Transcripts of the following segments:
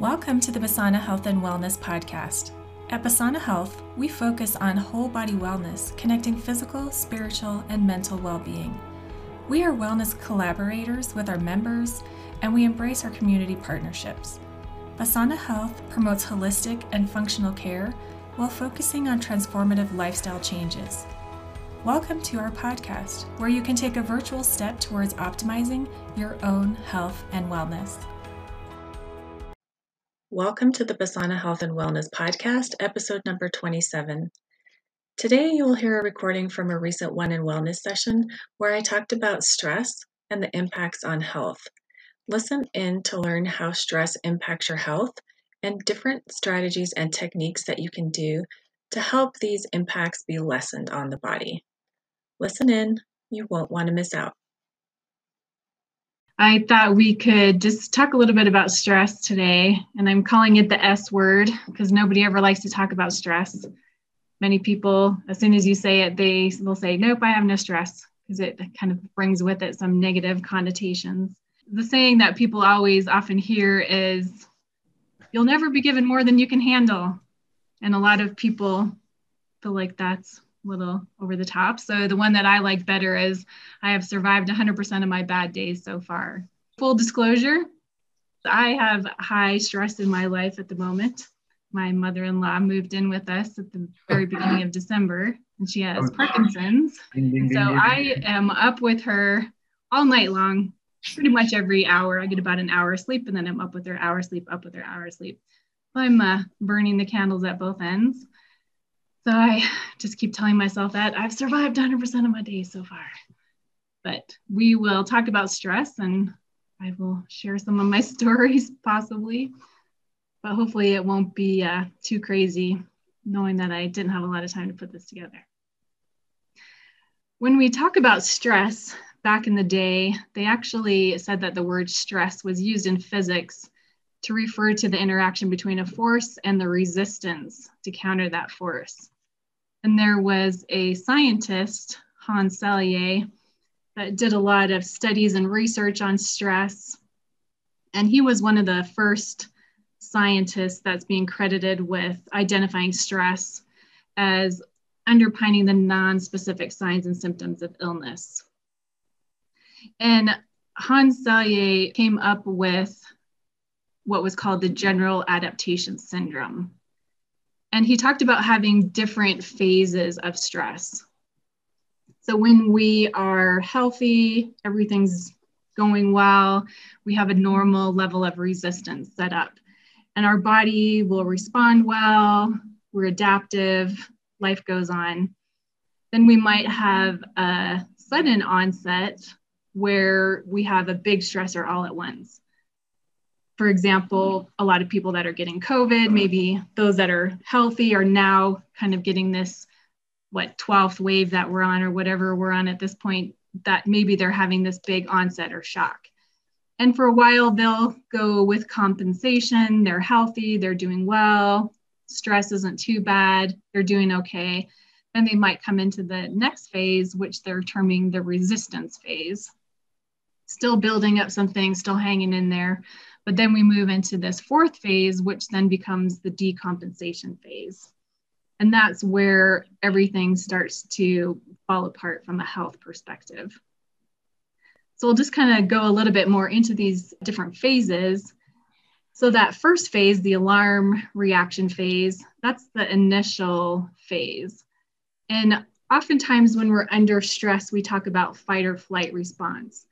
Welcome to the Basana Health and Wellness Podcast. At Basana Health, we focus on whole body wellness, connecting physical, spiritual, and mental well being. We are wellness collaborators with our members, and we embrace our community partnerships. Basana Health promotes holistic and functional care while focusing on transformative lifestyle changes. Welcome to our podcast, where you can take a virtual step towards optimizing your own health and wellness. Welcome to the Basana Health and Wellness Podcast, episode number 27. Today, you will hear a recording from a recent One in Wellness session where I talked about stress and the impacts on health. Listen in to learn how stress impacts your health and different strategies and techniques that you can do to help these impacts be lessened on the body. Listen in, you won't want to miss out. I thought we could just talk a little bit about stress today, and I'm calling it the S word because nobody ever likes to talk about stress. Many people, as soon as you say it, they will say, Nope, I have no stress because it kind of brings with it some negative connotations. The saying that people always often hear is, You'll never be given more than you can handle. And a lot of people feel like that's little over the top. So the one that I like better is I have survived 100% of my bad days so far. Full disclosure, I have high stress in my life at the moment. My mother in law moved in with us at the very beginning of December, and she has Parkinson's. So I am up with her all night long, pretty much every hour. I get about an hour of sleep, and then I'm up with her hour sleep, up with her hour sleep. I'm uh, burning the candles at both ends. So I just keep telling myself that I've survived 100% of my days so far. But we will talk about stress and I will share some of my stories possibly. But hopefully it won't be uh, too crazy knowing that I didn't have a lot of time to put this together. When we talk about stress back in the day, they actually said that the word stress was used in physics to refer to the interaction between a force and the resistance to counter that force. And there was a scientist, Hans Selye, that did a lot of studies and research on stress. And he was one of the first scientists that's being credited with identifying stress as underpinning the non-specific signs and symptoms of illness. And Hans Selye came up with what was called the general adaptation syndrome. And he talked about having different phases of stress. So when we are healthy, everything's going well, we have a normal level of resistance set up. And our body will respond well, we're adaptive, life goes on. Then we might have a sudden onset where we have a big stressor all at once for example, a lot of people that are getting COVID, maybe those that are healthy are now kind of getting this, what, 12th wave that we're on or whatever we're on at this point, that maybe they're having this big onset or shock. And for a while, they'll go with compensation. They're healthy, they're doing well, stress isn't too bad, they're doing okay. Then they might come into the next phase, which they're terming the resistance phase. Still building up some things, still hanging in there but then we move into this fourth phase, which then becomes the decompensation phase. And that's where everything starts to fall apart from a health perspective. So we'll just kind of go a little bit more into these different phases. So that first phase, the alarm reaction phase, that's the initial phase. And oftentimes when we're under stress, we talk about fight or flight response.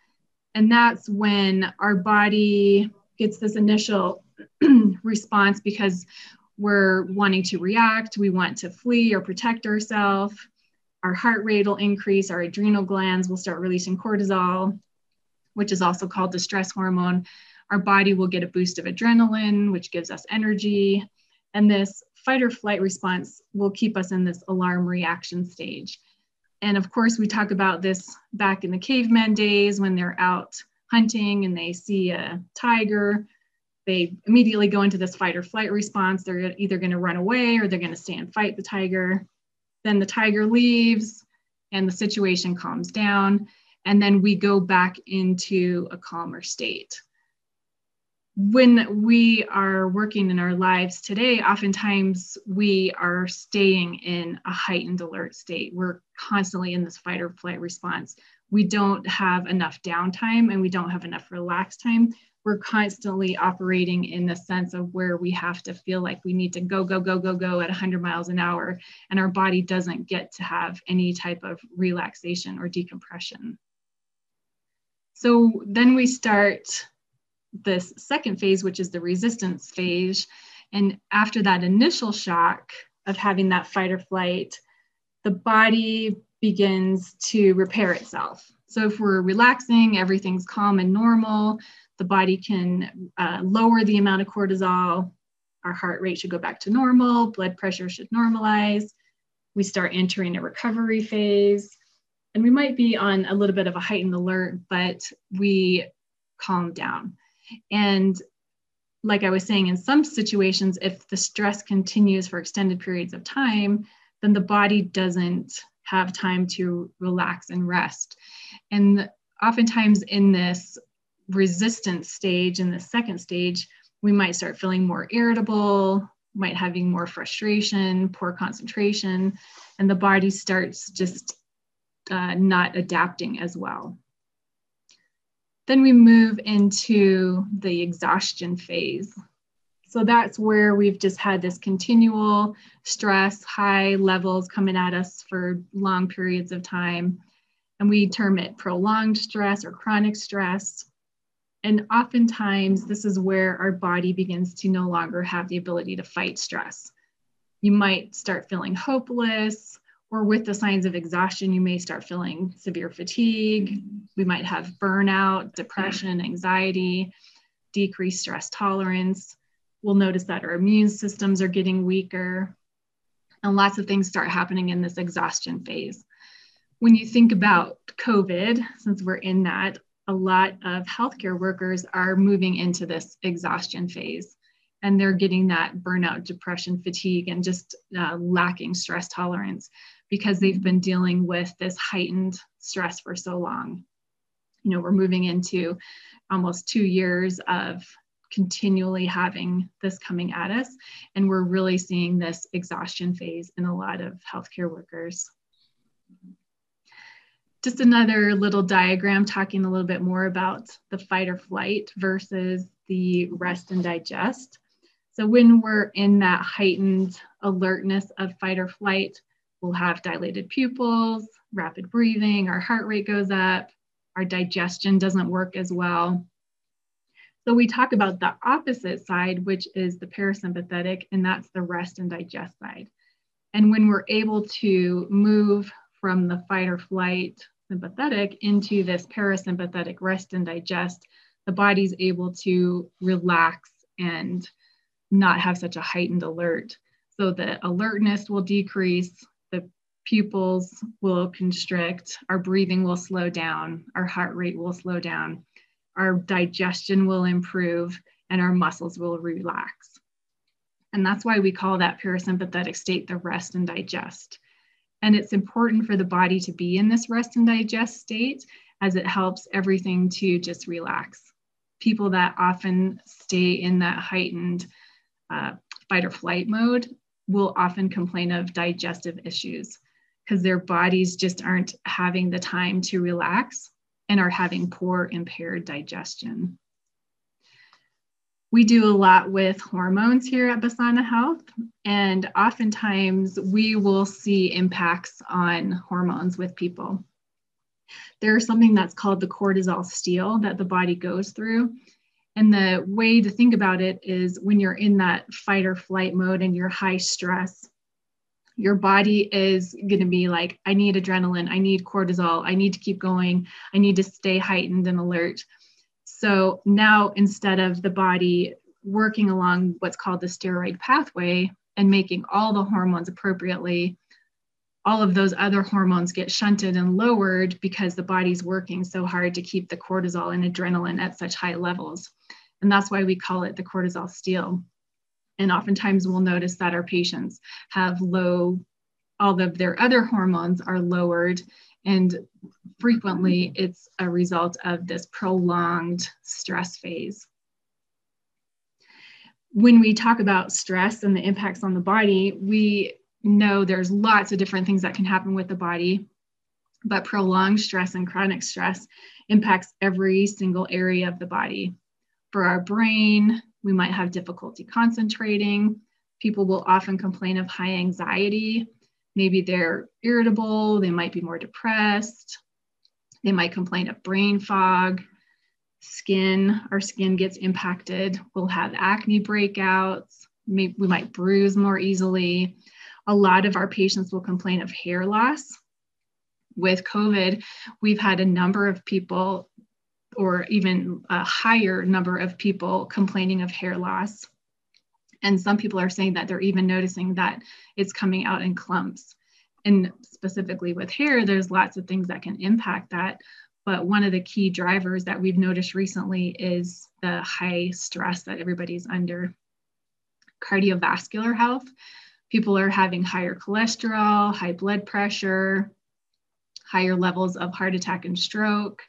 And that's when our body gets this initial response because we're wanting to react, we want to flee or protect ourselves. Our heart rate will increase, our adrenal glands will start releasing cortisol, which is also called the stress hormone. Our body will get a boost of adrenaline, which gives us energy. And this fight or flight response will keep us in this alarm reaction stage. And of course, we talk about this back in the caveman days when they're out hunting and they see a tiger, they immediately go into this fight or flight response. They're either going to run away or they're going to stay and fight the tiger. Then the tiger leaves and the situation calms down. And then we go back into a calmer state. when we are working in our lives today, oftentimes we are staying in a heightened alert state. We're constantly in this fight or flight response. We don't have enough downtime and we don't have enough relaxed time. We're constantly operating in the sense of where we have to feel like we need to go, go, go, go, go at 100 miles an hour, and our body doesn't get to have any type of relaxation or decompression. So then we start this second phase, which is the resistance phase. And after that initial shock of having that fight or flight, the body begins to repair itself. So if we're relaxing, everything's calm and normal, the body can uh, lower the amount of cortisol, our heart rate should go back to normal, blood pressure should normalize. We start entering a recovery phase. And we might be on a little bit of a heightened alert, but we calm down. And like I was saying, in some situations, if the stress continues for extended periods of time, then the body doesn't have time to relax and rest. And oftentimes in this resistance stage, in the second stage, we might start feeling more irritable, might having more frustration, poor concentration, and the body starts just uh, not adapting as well. Then we move into the exhaustion phase. So that's where we've just had this continual stress, high levels coming at us for long periods of time. And we term it prolonged stress or chronic stress. And oftentimes, this is where our body begins to no longer have the ability to fight stress. You might start feeling hopeless, or with the signs of exhaustion, you may start feeling severe fatigue. We might have burnout, depression, anxiety, decreased stress tolerance. We'll notice that our immune systems are getting weaker, and lots of things start happening in this exhaustion phase. When you think about COVID, since we're in that, a lot of healthcare workers are moving into this exhaustion phase and they're getting that burnout, depression, fatigue, and just uh, lacking stress tolerance because they've been dealing with this heightened stress for so long. You know, we're moving into almost two years of continually having this coming at us, and we're really seeing this exhaustion phase in a lot of healthcare workers. Just another little diagram talking a little bit more about the fight or flight versus the rest and digest. So when we're in that heightened alertness of fight or flight, We'll have dilated pupils, rapid breathing, our heart rate goes up, our digestion doesn't work as well. So we talk about the opposite side, which is the parasympathetic, and that's the rest and digest side. And when we're able to move from the fight or flight sympathetic into this parasympathetic rest and digest, the body's able to relax and not have such a heightened alert. So the alertness will decrease, the pupils will constrict, our breathing will slow down, our heart rate will slow down, our digestion will improve, and our muscles will relax. And that's why we call that parasympathetic state the rest and digest. And it's important for the body to be in this rest and digest state as it helps everything to just relax. People that often stay in that heightened uh, fight or flight mode will often complain of digestive issues because their bodies just aren't having the time to relax and are having poor impaired digestion. We do a lot with hormones here at Basana Health, and oftentimes we will see impacts on hormones with people. There's something that's called the cortisol steal that the body goes through. And the way to think about it is when you're in that fight or flight mode and you're high stress, your body is going to be like, I need adrenaline, I need cortisol, I need to keep going, I need to stay heightened and alert. So now instead of the body working along what's called the steroid pathway and making all the hormones appropriately, all of those other hormones get shunted and lowered because the body's working so hard to keep the cortisol and adrenaline at such high levels. And that's why we call it the cortisol steal. And oftentimes we'll notice that our patients have low, all of their other hormones are lowered. And frequently it's a result of this prolonged stress phase. when we talk about stress and the impacts on the body, we know there's lots of different things that can happen with the body, but prolonged stress and chronic stress impacts every single area of the body. For our brain, we might have difficulty concentrating. People will often complain of high anxiety. Maybe they're irritable, they might be more depressed. They might complain of brain fog, skin, our skin gets impacted. We'll have acne breakouts. Maybe we might bruise more easily. A lot of our patients will complain of hair loss. With COVID, we've had a number of people, or even a higher number of people, complaining of hair loss. And some people are saying that they're even noticing that it's coming out in clumps. And specifically with hair, there's lots of things that can impact that. But one of the key drivers that we've noticed recently is the high stress that everybody's under. Cardiovascular health, people are having higher cholesterol, high blood pressure, higher levels of heart attack and stroke.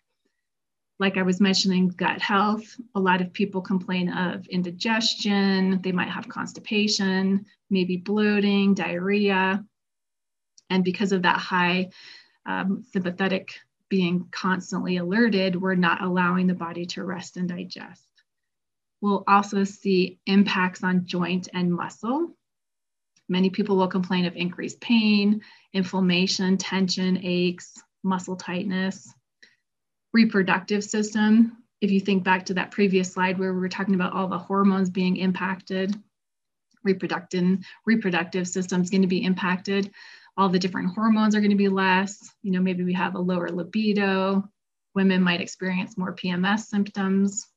Like I was mentioning, gut health, a lot of people complain of indigestion, they might have constipation, maybe bloating, diarrhea. And because of that high um, sympathetic being constantly alerted, we're not allowing the body to rest and digest. We'll also see impacts on joint and muscle. Many people will complain of increased pain, inflammation, tension, aches, muscle tightness. Reproductive system, if you think back to that previous slide where we were talking about all the hormones being impacted, reproductive, reproductive system is going to be impacted all the different hormones are going to be less. You know, maybe we have a lower libido. Women might experience more PMS symptoms.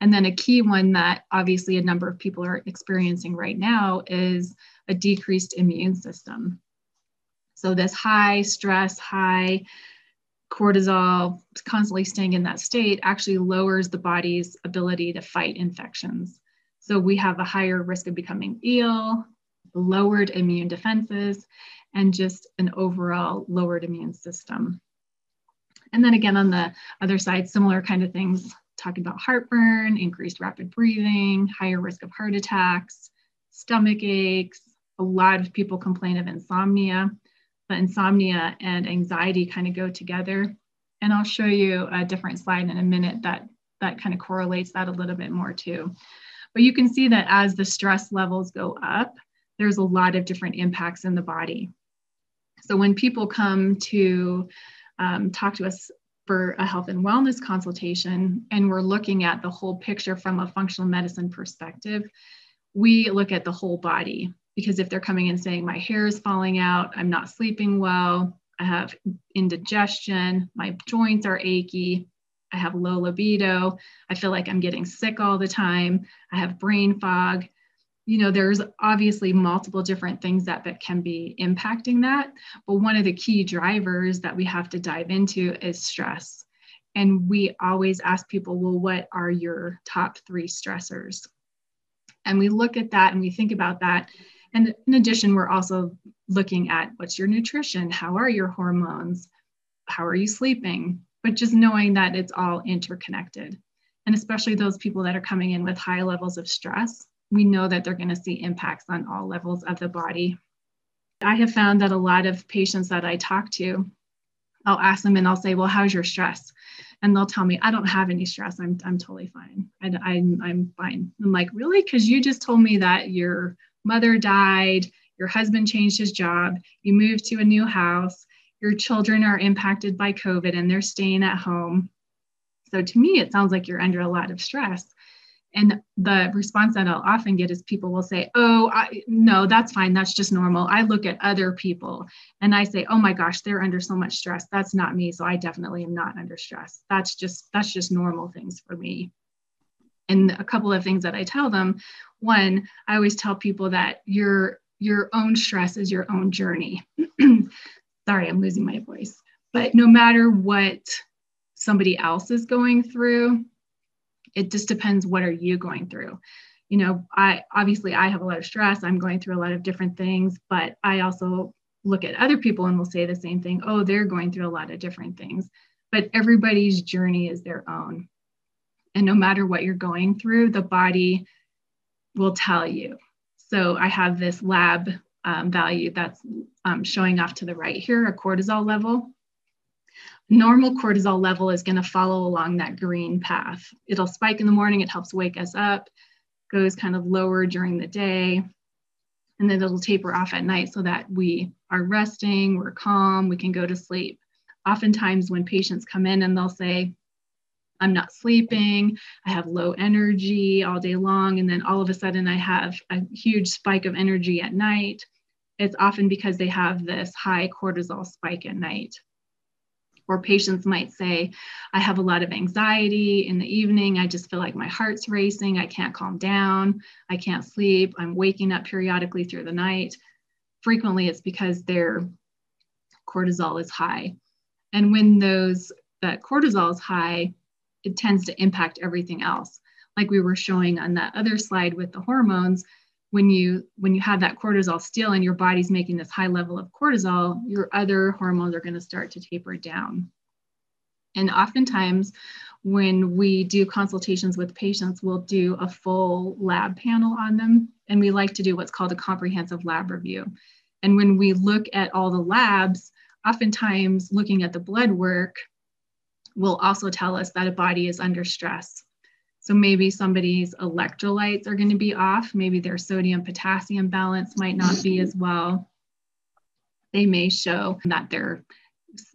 And then a key one that obviously a number of people are experiencing right now is a decreased immune system. So, this high stress, high cortisol, constantly staying in that state actually lowers the body's ability to fight infections. So, we have a higher risk of becoming ill, lowered immune defenses, and just an overall lowered immune system. And then again, on the other side, similar kind of things, talking about heartburn, increased rapid breathing, higher risk of heart attacks, stomach aches. A lot of people complain of insomnia, but insomnia and anxiety kind of go together. And I'll show you a different slide in a minute that, that kind of correlates that a little bit more too. But you can see that as the stress levels go up, there's a lot of different impacts in the body. So when people come to um, talk to us for a health and wellness consultation, and we're looking at the whole picture from a functional medicine perspective, we look at the whole body because if they're coming in saying, My hair is falling out, I'm not sleeping well, I have indigestion, my joints are achy, I have low libido, I feel like I'm getting sick all the time, I have brain fog, you know there's obviously multiple different things that, that can be impacting that. But one of the key drivers that we have to dive into is stress. And we always ask people well what are your top three stressors? And we look at that and we think about that and in addition we're also looking at what's your nutrition how are your hormones how are you sleeping but just knowing that it's all interconnected and especially those people that are coming in with high levels of stress we know that they're going to see impacts on all levels of the body. I have found that a lot of patients that I talk to, I'll ask them and I'll say, Well, how's your stress? And they'll tell me, I don't have any stress. I'm, I'm totally fine. I, I'm, I'm fine. I'm like, Really? Because you just told me that your mother died, your husband changed his job, you moved to a new house, your children are impacted by COVID and they're staying at home. So to me, it sounds like you're under a lot of stress. And the response that I'll often get is people will say, Oh, I, no, that's fine. That's just normal. I look at other people and I say, Oh my gosh, they're under so much stress. That's not me. So I definitely am not under stress. That's just, that's just normal things for me. And a couple of things that I tell them. One, I always tell people that your, your own stress is your own journey. Sorry, I'm losing my voice. But no matter what somebody else is going through, it just depends what are you going through. You know i obviously i have a lot of stress. I'm going through a lot of different things but i also look at other people and will say the same thing. Oh they're going through a lot of different things. But everybody's journey is their own and no matter what you're going through the body will tell you. So I have this lab um, value that's um, showing off to the right here, a cortisol level. Normal cortisol level is going to follow along that green path. It'll spike in the morning, it helps wake us up, goes kind of lower during the day, and then it'll taper off at night so that we are resting, we're calm, we can go to sleep. Oftentimes, when patients come in and they'll say, I'm not sleeping, I have low energy all day long, and then all of a sudden I have a huge spike of energy at night. It's often because they have this high cortisol spike at night. Or patients might say, I have a lot of anxiety in the evening. I just feel like my heart's racing. I can't calm down. I can't sleep. I'm waking up periodically through the night. Frequently, it's because their cortisol is high. And when those that cortisol is high, it tends to impact everything else. Like we were showing on that other slide with the hormones, when you when you have that cortisol steal and your body's making this high level of cortisol, your other hormones are going to start to taper down. And oftentimes when we do consultations with patients, we'll do a full lab panel on them. And we like to do what's called a comprehensive lab review. And when we look at all the labs, oftentimes looking at the blood work will also tell us that a body is under stress. So maybe somebody's electrolytes are going to be off. Maybe their sodium potassium balance might not be as well. They may show that they're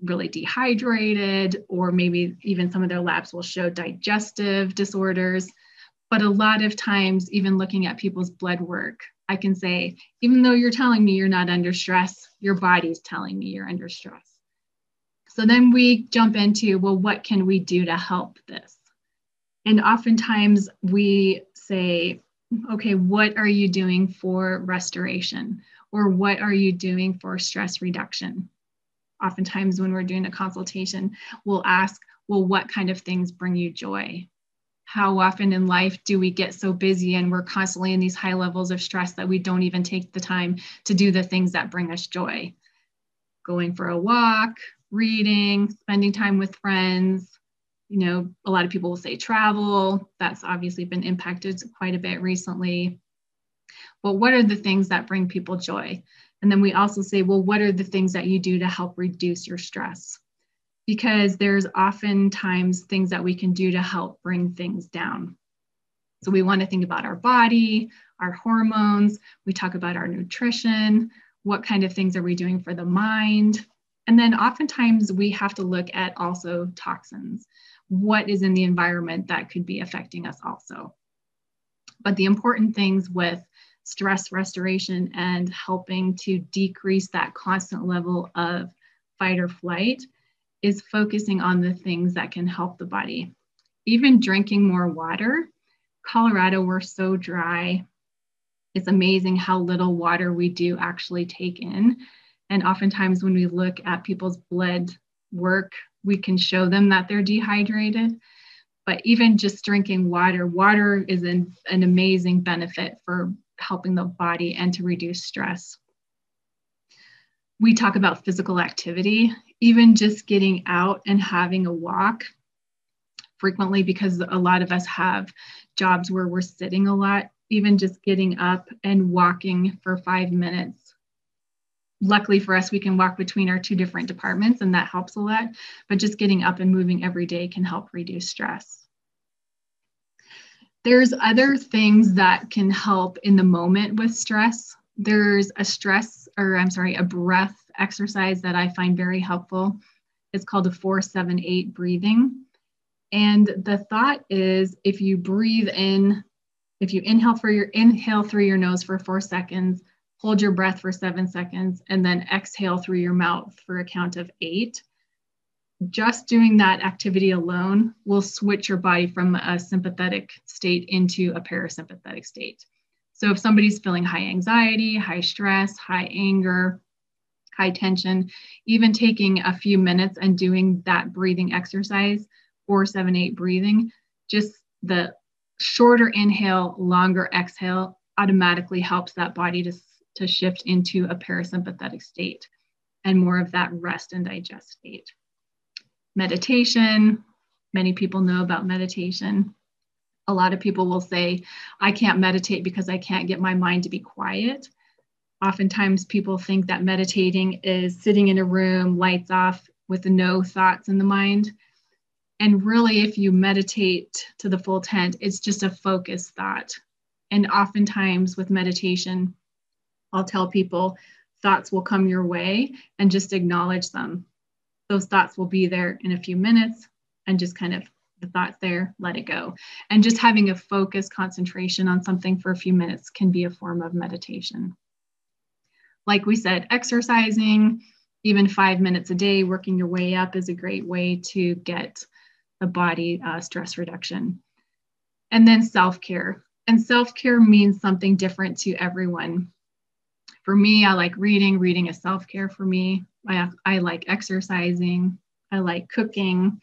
really dehydrated, or maybe even some of their labs will show digestive disorders. But a lot of times, even looking at people's blood work, I can say, even though you're telling me you're not under stress, your body's telling me you're under stress. So then we jump into, well, what can we do to help this? And oftentimes we say, okay, what are you doing for restoration? Or what are you doing for stress reduction? Oftentimes, when we're doing a consultation, we'll ask, well, what kind of things bring you joy? How often in life do we get so busy and we're constantly in these high levels of stress that we don't even take the time to do the things that bring us joy? Going for a walk, reading, spending time with friends, you know, a lot of people will say travel. That's obviously been impacted quite a bit recently. But what are the things that bring people joy? And then we also say, well, what are the things that you do to help reduce your stress? Because there's oftentimes things that we can do to help bring things down. So we want to think about our body, our hormones, we talk about our nutrition, what kind of things are we doing for the mind? And then oftentimes we have to look at also toxins what is in the environment that could be affecting us also. But the important things with stress restoration and helping to decrease that constant level of fight or flight is focusing on the things that can help the body. Even drinking more water. Colorado, we're so dry. It's amazing how little water we do actually take in. And oftentimes, when we look at people's blood work we can show them that they're dehydrated. But even just drinking water, water is an, an amazing benefit for helping the body and to reduce stress. We talk about physical activity, even just getting out and having a walk frequently because a lot of us have jobs where we're sitting a lot, even just getting up and walking for five minutes luckily for us, we can walk between our two different departments and that helps a lot. But just getting up and moving every day can help reduce stress. There's other things that can help in the moment with stress. There's a stress, or I'm sorry, a breath exercise that I find very helpful. It's called a 478 breathing. And the thought is if you breathe in, if you inhale for your inhale through your nose for four seconds, hold your breath for seven seconds, and then exhale through your mouth for a count of eight. Just doing that activity alone will switch your body from a sympathetic state into a parasympathetic state. So if somebody's feeling high anxiety, high stress, high anger, high tension, even taking a few minutes and doing that breathing exercise, four, seven, eight breathing, just the shorter inhale, longer exhale automatically helps that body to to shift into a parasympathetic state and more of that rest and digest state. Meditation, many people know about meditation. A lot of people will say, I can't meditate because I can't get my mind to be quiet. Oftentimes, people think that meditating is sitting in a room, lights off, with no thoughts in the mind. And really, if you meditate to the full tent, it's just a focused thought. And oftentimes, with meditation, I'll tell people thoughts will come your way and just acknowledge them. Those thoughts will be there in a few minutes and just kind of the thoughts there, let it go. And just having a focused concentration on something for a few minutes can be a form of meditation. Like we said, exercising, even five minutes a day, working your way up is a great way to get the body uh, stress reduction. And then self care. And self care means something different to everyone. For me, I like reading. Reading is self care for me. I, I like exercising. I like cooking.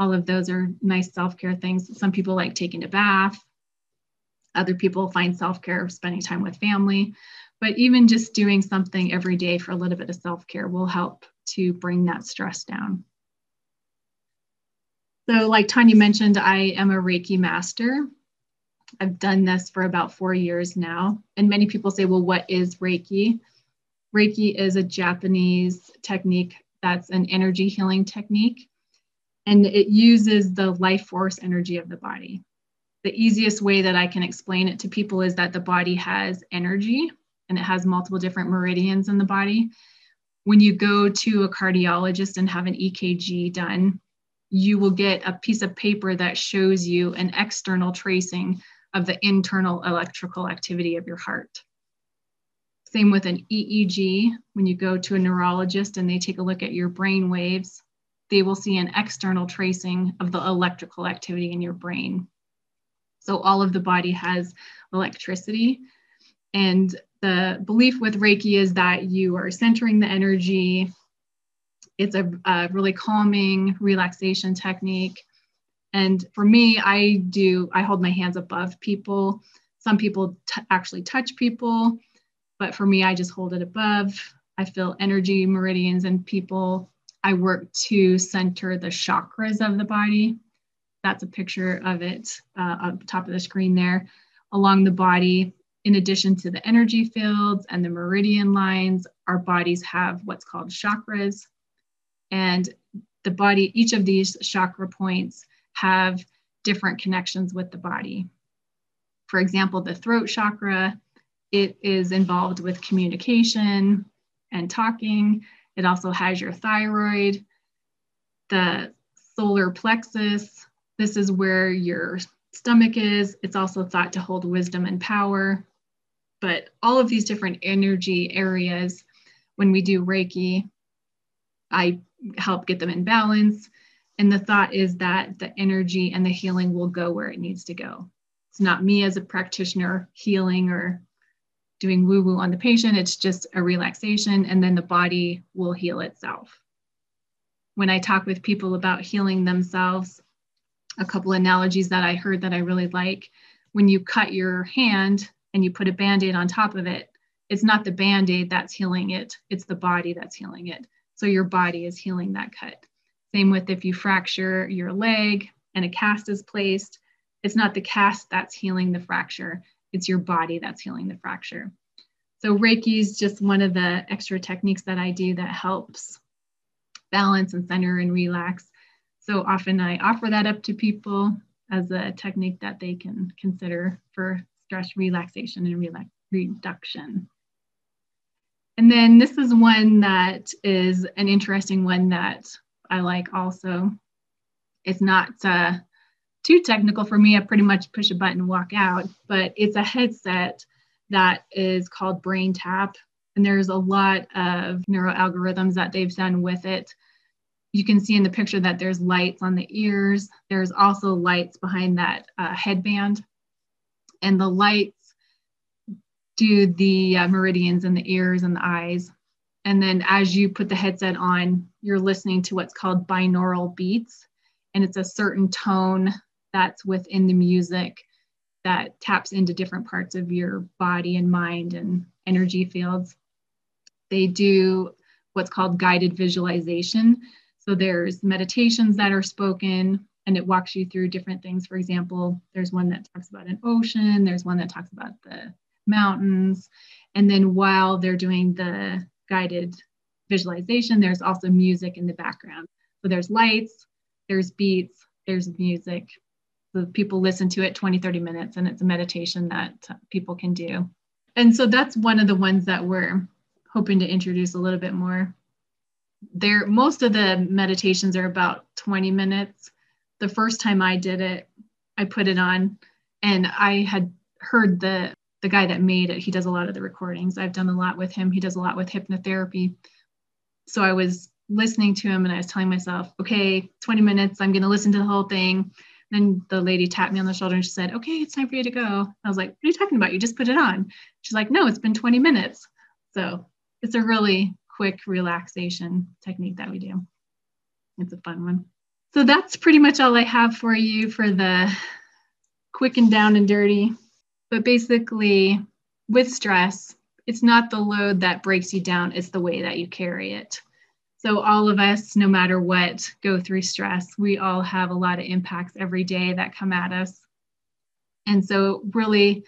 All of those are nice self care things. Some people like taking a bath. Other people find self care spending time with family. But even just doing something every day for a little bit of self care will help to bring that stress down. So, like Tanya mentioned, I am a Reiki master. I've done this for about four years now. And many people say, well, what is Reiki? Reiki is a Japanese technique that's an energy healing technique and it uses the life force energy of the body. The easiest way that I can explain it to people is that the body has energy and it has multiple different meridians in the body. When you go to a cardiologist and have an EKG done, you will get a piece of paper that shows you an external tracing of the internal electrical activity of your heart. Same with an EEG. When you go to a neurologist and they take a look at your brain waves, they will see an external tracing of the electrical activity in your brain. So all of the body has electricity. And the belief with Reiki is that you are centering the energy. It's a, a really calming relaxation technique. And for me, I do, I hold my hands above people. Some people t- actually touch people, but for me, I just hold it above. I feel energy meridians in people I work to center the chakras of the body. That's a picture of it uh, up top of the screen there along the body. In addition to the energy fields and the meridian lines, our bodies have what's called chakras. And the body, each of these chakra points have different connections with the body. For example, the throat chakra, it is involved with communication and talking. It also has your thyroid, the solar plexus. This is where your stomach is. It's also thought to hold wisdom and power. But all of these different energy areas, when we do Reiki, I help get them in balance. And the thought is that the energy and the healing will go where it needs to go. It's not me as a practitioner healing or doing woo woo on the patient. It's just a relaxation, and then the body will heal itself. When I talk with people about healing themselves, a couple analogies that I heard that I really like when you cut your hand and you put a band aid on top of it, it's not the band aid that's healing it, it's the body that's healing it. So your body is healing that cut. Same with if you fracture your leg and a cast is placed, it's not the cast that's healing the fracture, it's your body that's healing the fracture. So Reiki is just one of the extra techniques that I do that helps balance and center and relax. So often I offer that up to people as a technique that they can consider for stress relaxation and relax reduction. And then this is one that is an interesting one that I like also. It's not uh, too technical for me. I pretty much push a button and walk out, but it's a headset that is called BrainTap. And there's a lot of neuro algorithms that they've done with it. You can see in the picture that there's lights on the ears. There's also lights behind that uh, headband. And the lights do the uh, meridians in the ears and the eyes. And then as you put the headset on, you're listening to what's called binaural beats. And it's a certain tone that's within the music that taps into different parts of your body and mind and energy fields. They do what's called guided visualization. So there's meditations that are spoken, and it walks you through different things. For example, there's one that talks about an ocean, there's one that talks about the mountains. And then while they're doing the guided visualization, there's also music in the background. So there's lights, there's beats, there's music. So people listen to it 20, 30 minutes, and it's a meditation that people can do. And so that's one of the ones that we're hoping to introduce a little bit more. There, most of the meditations are about 20 minutes. The first time I did it, I put it on and I had heard the the guy that made it. He does a lot of the recordings. I've done a lot with him. He does a lot with hypnotherapy. So I was listening to him and I was telling myself, okay, 20 minutes, I'm going to listen to the whole thing. Then the lady tapped me on the shoulder and she said, okay, it's time for you to go. I was like, what are you talking about? You just put it on. She's like, no, it's been 20 minutes. So it's a really quick relaxation technique that we do. It's a fun one. So that's pretty much all I have for you for the quick and down and dirty. But basically, with stress, it's not the load that breaks you down, it's the way that you carry it. So, all of us, no matter what, go through stress. We all have a lot of impacts every day that come at us. And so, really,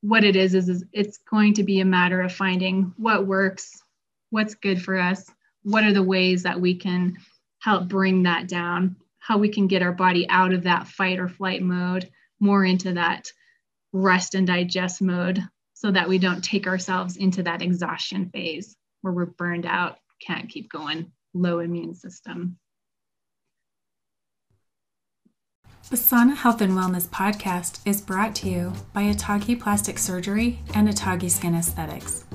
what it is, is, is it's going to be a matter of finding what works, what's good for us, what are the ways that we can help bring that down, how we can get our body out of that fight or flight mode, more into that rest and digest mode so that we don't take ourselves into that exhaustion phase where we're burned out, can't keep going, low immune system. Basana Health and Wellness podcast is brought to you by Atagi Plastic Surgery and Atagi Skin Aesthetics.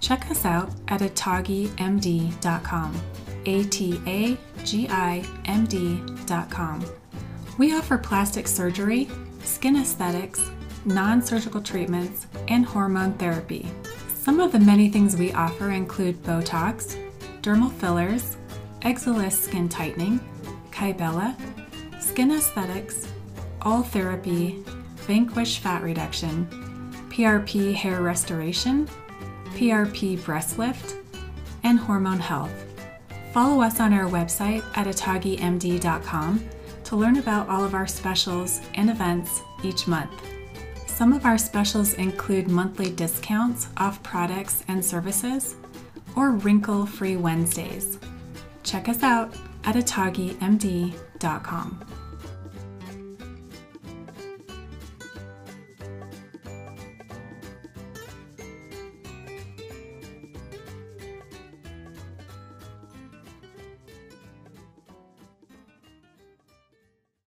Check us out at atagimd.com. A T A G I M D.com. We offer plastic surgery, skin aesthetics, non surgical treatments, and hormone therapy. Some of the many things we offer include Botox, dermal fillers, Exilis skin tightening, Kybella, skin aesthetics, all therapy, Vanquish fat reduction, PRP hair restoration, PRP breast lift, and hormone health. Follow us on our website at atagimd.com to learn about all of our specials and events each month. Some of our specials include monthly discounts off products and services or wrinkle free Wednesdays. Check us out at atagimd.com.